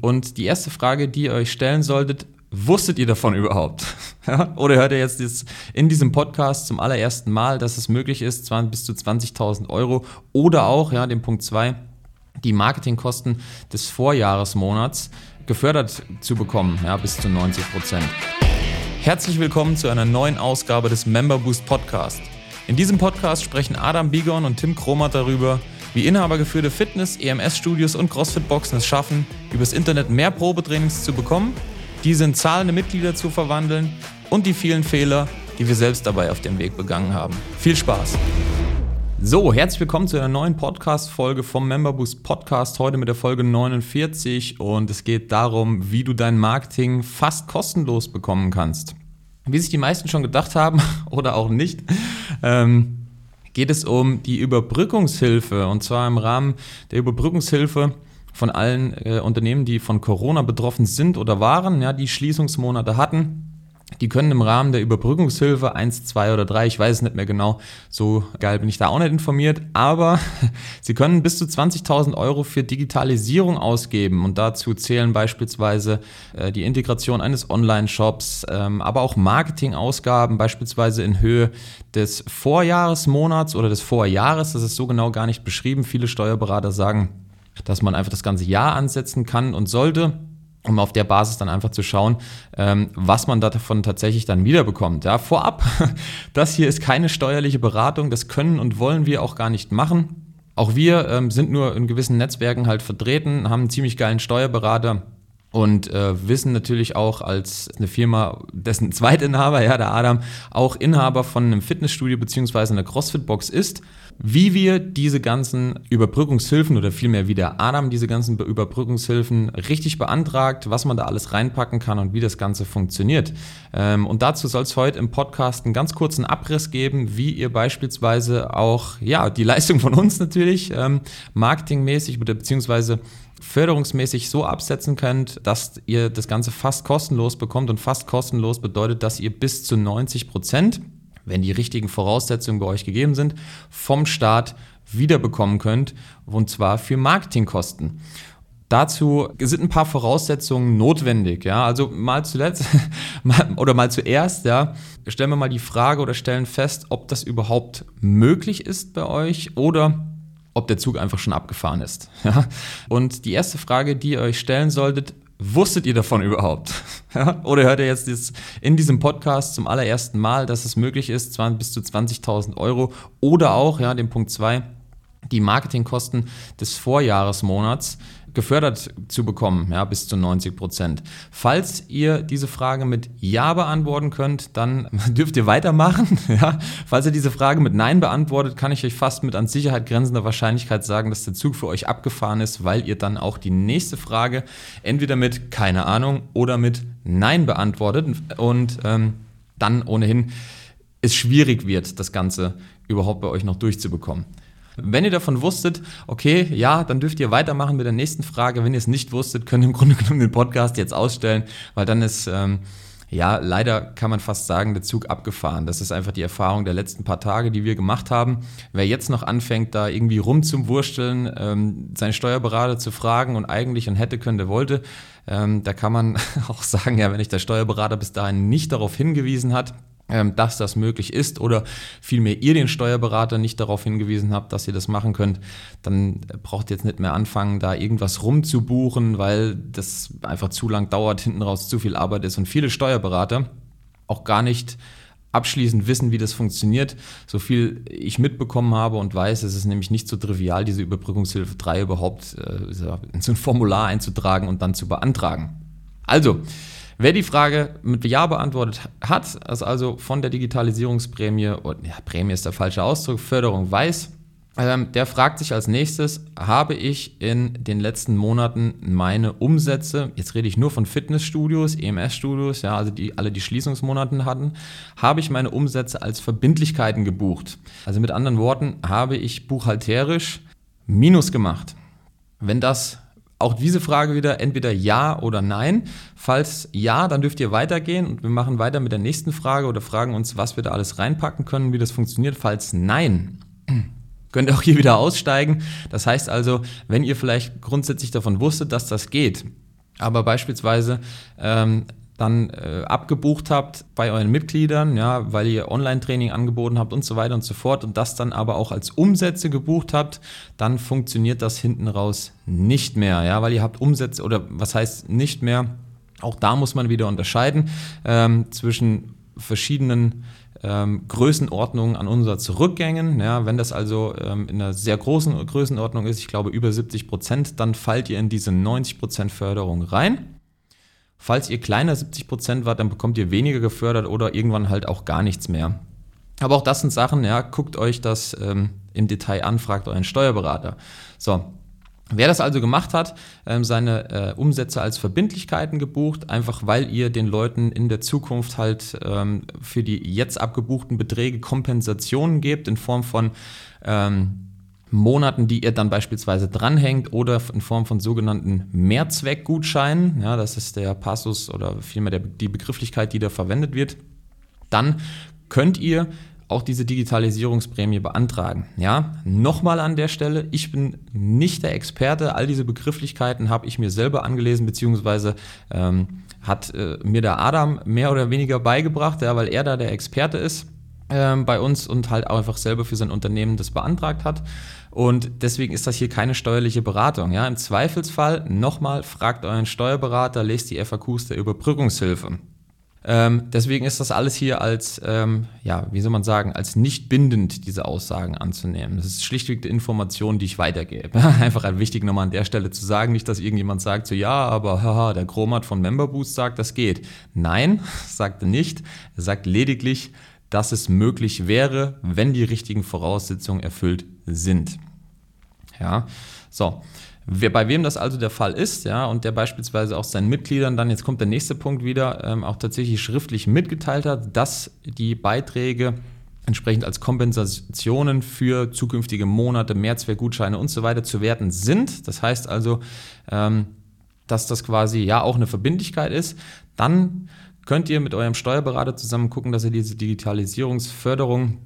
Und die erste Frage, die ihr euch stellen solltet, wusstet ihr davon überhaupt? Oder hört ihr jetzt in diesem Podcast zum allerersten Mal, dass es möglich ist, bis zu 20.000 Euro oder auch, ja, den Punkt 2, die Marketingkosten des Vorjahresmonats gefördert zu bekommen, ja, bis zu 90 Prozent. Herzlich willkommen zu einer neuen Ausgabe des Member Boost Podcast. In diesem Podcast sprechen Adam Bigon und Tim Kromat darüber, wie inhabergeführte Fitness-, EMS-Studios und CrossFit-Boxen es schaffen, übers Internet mehr Probetrainings zu bekommen, diese in zahlende Mitglieder zu verwandeln und die vielen Fehler, die wir selbst dabei auf dem Weg begangen haben. Viel Spaß! So, herzlich willkommen zu einer neuen Podcast-Folge vom Memberboost Podcast. Heute mit der Folge 49 und es geht darum, wie du dein Marketing fast kostenlos bekommen kannst. Wie sich die meisten schon gedacht haben oder auch nicht, ähm, geht es um die Überbrückungshilfe und zwar im Rahmen der Überbrückungshilfe von allen äh, Unternehmen, die von Corona betroffen sind oder waren, ja, die Schließungsmonate hatten die können im Rahmen der Überbrückungshilfe 1, 2 oder 3, ich weiß es nicht mehr genau, so geil bin ich da auch nicht informiert, aber sie können bis zu 20.000 Euro für Digitalisierung ausgeben und dazu zählen beispielsweise äh, die Integration eines Online-Shops, ähm, aber auch Marketingausgaben, beispielsweise in Höhe des Vorjahresmonats oder des Vorjahres, das ist so genau gar nicht beschrieben. Viele Steuerberater sagen, dass man einfach das ganze Jahr ansetzen kann und sollte um auf der Basis dann einfach zu schauen, ähm, was man davon tatsächlich dann wiederbekommt. Ja, vorab, das hier ist keine steuerliche Beratung, das können und wollen wir auch gar nicht machen. Auch wir ähm, sind nur in gewissen Netzwerken halt vertreten, haben einen ziemlich geilen Steuerberater und äh, wissen natürlich auch als eine Firma, dessen Zweitinhaber, ja, der Adam, auch Inhaber von einem Fitnessstudio beziehungsweise einer CrossFit-Box ist wie wir diese ganzen Überbrückungshilfen oder vielmehr wie der Adam diese ganzen Überbrückungshilfen richtig beantragt, was man da alles reinpacken kann und wie das Ganze funktioniert. Ähm, und dazu soll es heute im Podcast einen ganz kurzen Abriss geben, wie ihr beispielsweise auch ja die Leistung von uns natürlich ähm, marketingmäßig oder beziehungsweise förderungsmäßig so absetzen könnt, dass ihr das Ganze fast kostenlos bekommt. Und fast kostenlos bedeutet, dass ihr bis zu 90 Prozent wenn die richtigen Voraussetzungen bei euch gegeben sind, vom Staat wiederbekommen könnt, und zwar für Marketingkosten. Dazu sind ein paar Voraussetzungen notwendig. Ja, also mal zuletzt oder mal zuerst, ja, stellen wir mal die Frage oder stellen fest, ob das überhaupt möglich ist bei euch oder ob der Zug einfach schon abgefahren ist. Ja? Und die erste Frage, die ihr euch stellen solltet, Wusstet ihr davon überhaupt? Oder hört ihr jetzt in diesem Podcast zum allerersten Mal, dass es möglich ist, bis zu 20.000 Euro oder auch, ja, den Punkt 2, die Marketingkosten des Vorjahresmonats gefördert zu bekommen, ja, bis zu 90 Prozent. Falls ihr diese Frage mit Ja beantworten könnt, dann dürft ihr weitermachen. Ja. Falls ihr diese Frage mit Nein beantwortet, kann ich euch fast mit an Sicherheit grenzender Wahrscheinlichkeit sagen, dass der Zug für euch abgefahren ist, weil ihr dann auch die nächste Frage entweder mit keine Ahnung oder mit Nein beantwortet und ähm, dann ohnehin es schwierig wird, das Ganze überhaupt bei euch noch durchzubekommen. Wenn ihr davon wusstet, okay, ja, dann dürft ihr weitermachen mit der nächsten Frage. Wenn ihr es nicht wusstet, könnt ihr im Grunde genommen den Podcast jetzt ausstellen, weil dann ist, ähm, ja, leider kann man fast sagen, der Zug abgefahren. Das ist einfach die Erfahrung der letzten paar Tage, die wir gemacht haben. Wer jetzt noch anfängt, da irgendwie rumzumwursteln, ähm, seinen Steuerberater zu fragen und eigentlich und hätte, könnte, wollte, ähm, da kann man auch sagen, ja, wenn ich der Steuerberater bis dahin nicht darauf hingewiesen hat, dass das möglich ist oder vielmehr ihr den Steuerberater nicht darauf hingewiesen habt, dass ihr das machen könnt, dann braucht ihr jetzt nicht mehr anfangen, da irgendwas rumzubuchen, weil das einfach zu lang dauert, hinten raus zu viel Arbeit ist und viele Steuerberater auch gar nicht abschließend wissen, wie das funktioniert. So viel ich mitbekommen habe und weiß, es ist nämlich nicht so trivial, diese Überbrückungshilfe 3 überhaupt äh, in so ein Formular einzutragen und dann zu beantragen. Also, Wer die Frage mit Ja beantwortet hat, ist also von der Digitalisierungsprämie, oder ja, Prämie ist der falsche Ausdruck, Förderung weiß, ähm, der fragt sich als nächstes, habe ich in den letzten Monaten meine Umsätze, jetzt rede ich nur von Fitnessstudios, EMS-Studios, ja, also die alle die Schließungsmonaten hatten, habe ich meine Umsätze als Verbindlichkeiten gebucht. Also mit anderen Worten, habe ich buchhalterisch Minus gemacht. Wenn das auch diese Frage wieder entweder ja oder nein. Falls ja, dann dürft ihr weitergehen und wir machen weiter mit der nächsten Frage oder fragen uns, was wir da alles reinpacken können, wie das funktioniert. Falls nein, könnt ihr auch hier wieder aussteigen. Das heißt also, wenn ihr vielleicht grundsätzlich davon wusstet, dass das geht, aber beispielsweise ähm, dann äh, abgebucht habt bei euren Mitgliedern, ja, weil ihr Online-Training angeboten habt und so weiter und so fort und das dann aber auch als Umsätze gebucht habt, dann funktioniert das hinten raus nicht mehr, ja, weil ihr habt Umsätze oder was heißt nicht mehr, auch da muss man wieder unterscheiden ähm, zwischen verschiedenen ähm, Größenordnungen an Umsatzrückgängen. Ja, wenn das also ähm, in einer sehr großen Größenordnung ist, ich glaube über 70 Prozent, dann fallt ihr in diese 90 Prozent Förderung rein. Falls ihr kleiner 70 Prozent wart, dann bekommt ihr weniger gefördert oder irgendwann halt auch gar nichts mehr. Aber auch das sind Sachen, ja, guckt euch das ähm, im Detail an, fragt euren Steuerberater. So, Wer das also gemacht hat, ähm, seine äh, Umsätze als Verbindlichkeiten gebucht, einfach weil ihr den Leuten in der Zukunft halt ähm, für die jetzt abgebuchten Beträge Kompensationen gebt in Form von ähm, Monaten, die ihr dann beispielsweise dranhängt oder in Form von sogenannten Mehrzweckgutscheinen, ja, das ist der Passus oder vielmehr der, die Begrifflichkeit, die da verwendet wird, dann könnt ihr auch diese Digitalisierungsprämie beantragen. Ja, nochmal an der Stelle, ich bin nicht der Experte, all diese Begrifflichkeiten habe ich mir selber angelesen, beziehungsweise ähm, hat äh, mir der Adam mehr oder weniger beigebracht, ja, weil er da der Experte ist ähm, bei uns und halt auch einfach selber für sein Unternehmen das beantragt hat. Und deswegen ist das hier keine steuerliche Beratung. Ja? Im Zweifelsfall nochmal, fragt euren Steuerberater, lest die FAQs der Überbrückungshilfe. Ähm, deswegen ist das alles hier als, ähm, ja, wie soll man sagen, als nicht bindend, diese Aussagen anzunehmen. Das ist schlichtweg die Information, die ich weitergebe. Einfach halt wichtig nochmal an der Stelle zu sagen, nicht, dass irgendjemand sagt, so ja, aber haha, der Chromat von Memberboost sagt, das geht. Nein, sagt er nicht. Er sagt lediglich, dass es möglich wäre, wenn die richtigen Voraussetzungen erfüllt sind. Ja, so. Wer, bei wem das also der Fall ist, ja, und der beispielsweise auch seinen Mitgliedern dann, jetzt kommt der nächste Punkt wieder, ähm, auch tatsächlich schriftlich mitgeteilt hat, dass die Beiträge entsprechend als Kompensationen für zukünftige Monate, Mehrzweckgutscheine und so weiter zu werten sind. Das heißt also, ähm, dass das quasi ja auch eine Verbindlichkeit ist. Dann könnt ihr mit eurem Steuerberater zusammen gucken, dass ihr diese Digitalisierungsförderung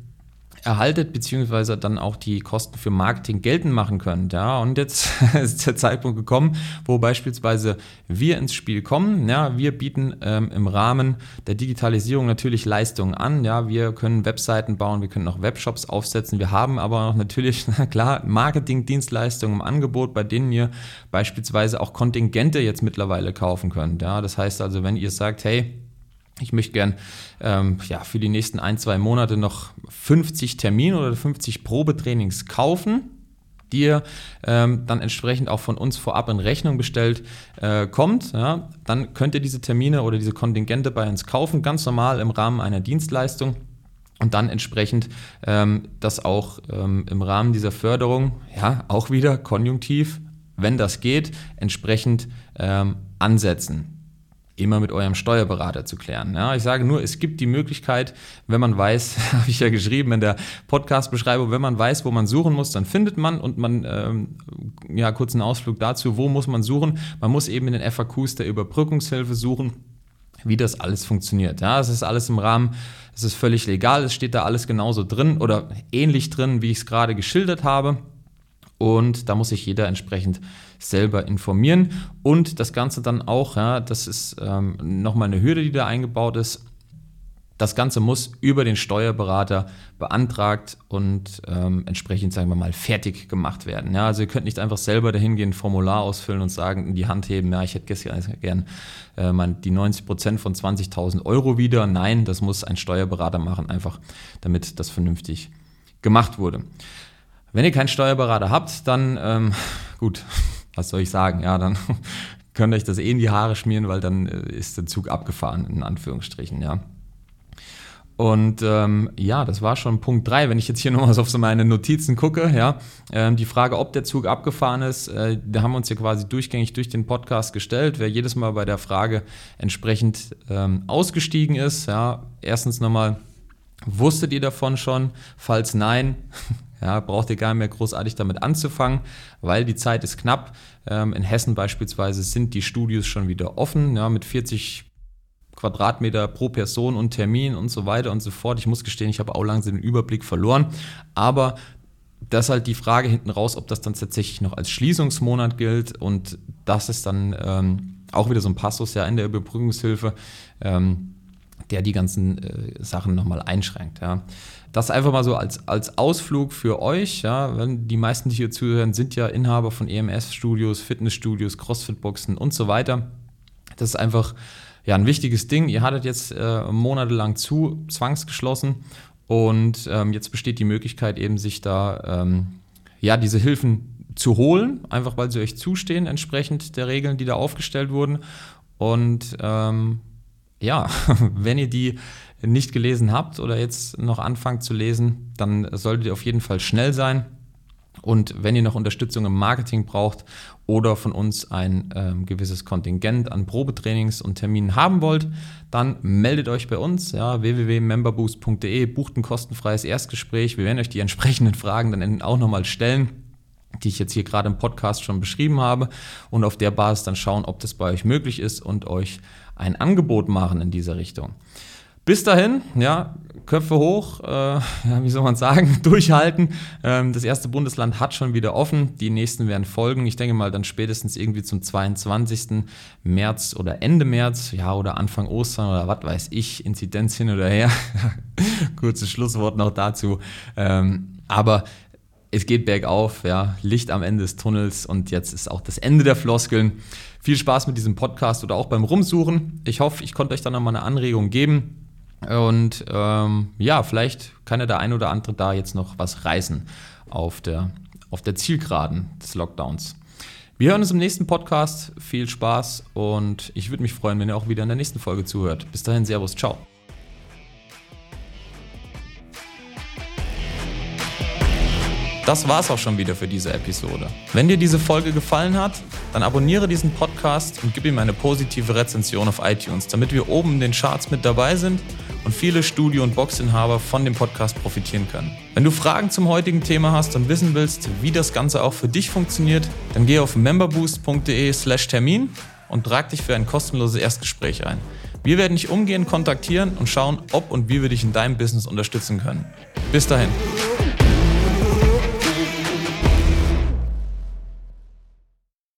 erhaltet, beziehungsweise dann auch die Kosten für Marketing geltend machen könnt. Ja, und jetzt ist der Zeitpunkt gekommen, wo beispielsweise wir ins Spiel kommen. Ja, wir bieten ähm, im Rahmen der Digitalisierung natürlich Leistungen an. Ja, wir können Webseiten bauen, wir können auch Webshops aufsetzen. Wir haben aber auch natürlich, na klar, Marketingdienstleistungen im Angebot, bei denen ihr beispielsweise auch Kontingente jetzt mittlerweile kaufen könnt. Ja, das heißt also, wenn ihr sagt, hey, ich möchte gern ähm, ja, für die nächsten ein, zwei Monate noch 50 Termine oder 50 Probetrainings kaufen, die ihr ähm, dann entsprechend auch von uns vorab in Rechnung bestellt äh, kommt. Ja, dann könnt ihr diese Termine oder diese Kontingente bei uns kaufen, ganz normal im Rahmen einer Dienstleistung und dann entsprechend ähm, das auch ähm, im Rahmen dieser Förderung, ja, auch wieder konjunktiv, wenn das geht, entsprechend ähm, ansetzen immer mit eurem Steuerberater zu klären. Ja, ich sage nur, es gibt die Möglichkeit, wenn man weiß, habe ich ja geschrieben in der Podcast-Beschreibung, wenn man weiß, wo man suchen muss, dann findet man und man, ähm, ja, kurz einen Ausflug dazu, wo muss man suchen? Man muss eben in den FAQs der Überbrückungshilfe suchen, wie das alles funktioniert. Ja, es ist alles im Rahmen, es ist völlig legal, es steht da alles genauso drin oder ähnlich drin, wie ich es gerade geschildert habe. Und da muss sich jeder entsprechend selber informieren. Und das Ganze dann auch, ja, das ist ähm, nochmal eine Hürde, die da eingebaut ist. Das Ganze muss über den Steuerberater beantragt und ähm, entsprechend, sagen wir mal, fertig gemacht werden. Ja, also ihr könnt nicht einfach selber dahin gehen, ein Formular ausfüllen und sagen, in die Hand heben, ja, ich hätte gern äh, die 90 Prozent von 20.000 Euro wieder. Nein, das muss ein Steuerberater machen, einfach damit das vernünftig gemacht wurde. Wenn ihr keinen Steuerberater habt, dann ähm, gut, was soll ich sagen? Ja, dann könnt ihr euch das eh in die Haare schmieren, weil dann äh, ist der Zug abgefahren, in Anführungsstrichen, ja. Und ähm, ja, das war schon Punkt 3. Wenn ich jetzt hier nochmal auf so meine Notizen gucke, ja, ähm, die Frage, ob der Zug abgefahren ist, äh, da haben wir uns ja quasi durchgängig durch den Podcast gestellt. Wer jedes Mal bei der Frage entsprechend ähm, ausgestiegen ist, ja, erstens nochmal, wusstet ihr davon schon? Falls nein, Ja, braucht ihr gar nicht mehr großartig damit anzufangen, weil die Zeit ist knapp. Ähm, in Hessen beispielsweise sind die Studios schon wieder offen, ja, mit 40 Quadratmeter pro Person und Termin und so weiter und so fort. Ich muss gestehen, ich habe auch langsam den Überblick verloren. Aber das ist halt die Frage hinten raus, ob das dann tatsächlich noch als Schließungsmonat gilt und das ist dann ähm, Auch wieder so ein Passus ja in der Überbrückungshilfe, ähm, der die ganzen äh, Sachen nochmal einschränkt. Ja. Das einfach mal so als, als Ausflug für euch. Ja. Die meisten, die hier zuhören, sind ja Inhaber von EMS-Studios, Fitnessstudios, Crossfit-Boxen und so weiter. Das ist einfach ja, ein wichtiges Ding. Ihr hattet jetzt äh, monatelang zu, zwangsgeschlossen und ähm, jetzt besteht die Möglichkeit eben, sich da ähm, ja, diese Hilfen zu holen, einfach weil sie euch zustehen, entsprechend der Regeln, die da aufgestellt wurden. Und ähm, ja, wenn ihr die nicht gelesen habt oder jetzt noch anfangt zu lesen, dann solltet ihr auf jeden Fall schnell sein. Und wenn ihr noch Unterstützung im Marketing braucht oder von uns ein ähm, gewisses Kontingent an Probetrainings und Terminen haben wollt, dann meldet euch bei uns, ja, www.memberboost.de, bucht ein kostenfreies Erstgespräch. Wir werden euch die entsprechenden Fragen dann auch nochmal stellen, die ich jetzt hier gerade im Podcast schon beschrieben habe und auf der Basis dann schauen, ob das bei euch möglich ist und euch ein Angebot machen in dieser Richtung. Bis dahin, ja, Köpfe hoch, äh, ja, wie soll man sagen, durchhalten. Ähm, das erste Bundesland hat schon wieder offen, die nächsten werden folgen. Ich denke mal dann spätestens irgendwie zum 22. März oder Ende März, ja, oder Anfang Ostern oder was weiß ich, Inzidenz hin oder her. Kurzes Schlusswort noch dazu. Ähm, aber es geht bergauf, ja, Licht am Ende des Tunnels und jetzt ist auch das Ende der Floskeln. Viel Spaß mit diesem Podcast oder auch beim Rumsuchen. Ich hoffe, ich konnte euch da nochmal eine Anregung geben. Und ähm, ja, vielleicht kann ja der ein oder andere da jetzt noch was reißen auf der, auf der Zielgeraden des Lockdowns. Wir hören uns im nächsten Podcast. Viel Spaß und ich würde mich freuen, wenn ihr auch wieder in der nächsten Folge zuhört. Bis dahin, Servus, ciao. Das war's auch schon wieder für diese Episode. Wenn dir diese Folge gefallen hat, dann abonniere diesen Podcast und gib ihm eine positive Rezension auf iTunes, damit wir oben in den Charts mit dabei sind und viele Studio- und Boxinhaber von dem Podcast profitieren können. Wenn du Fragen zum heutigen Thema hast und wissen willst, wie das Ganze auch für dich funktioniert, dann geh auf memberboost.de/slash Termin und trag dich für ein kostenloses Erstgespräch ein. Wir werden dich umgehend kontaktieren und schauen, ob und wie wir dich in deinem Business unterstützen können. Bis dahin.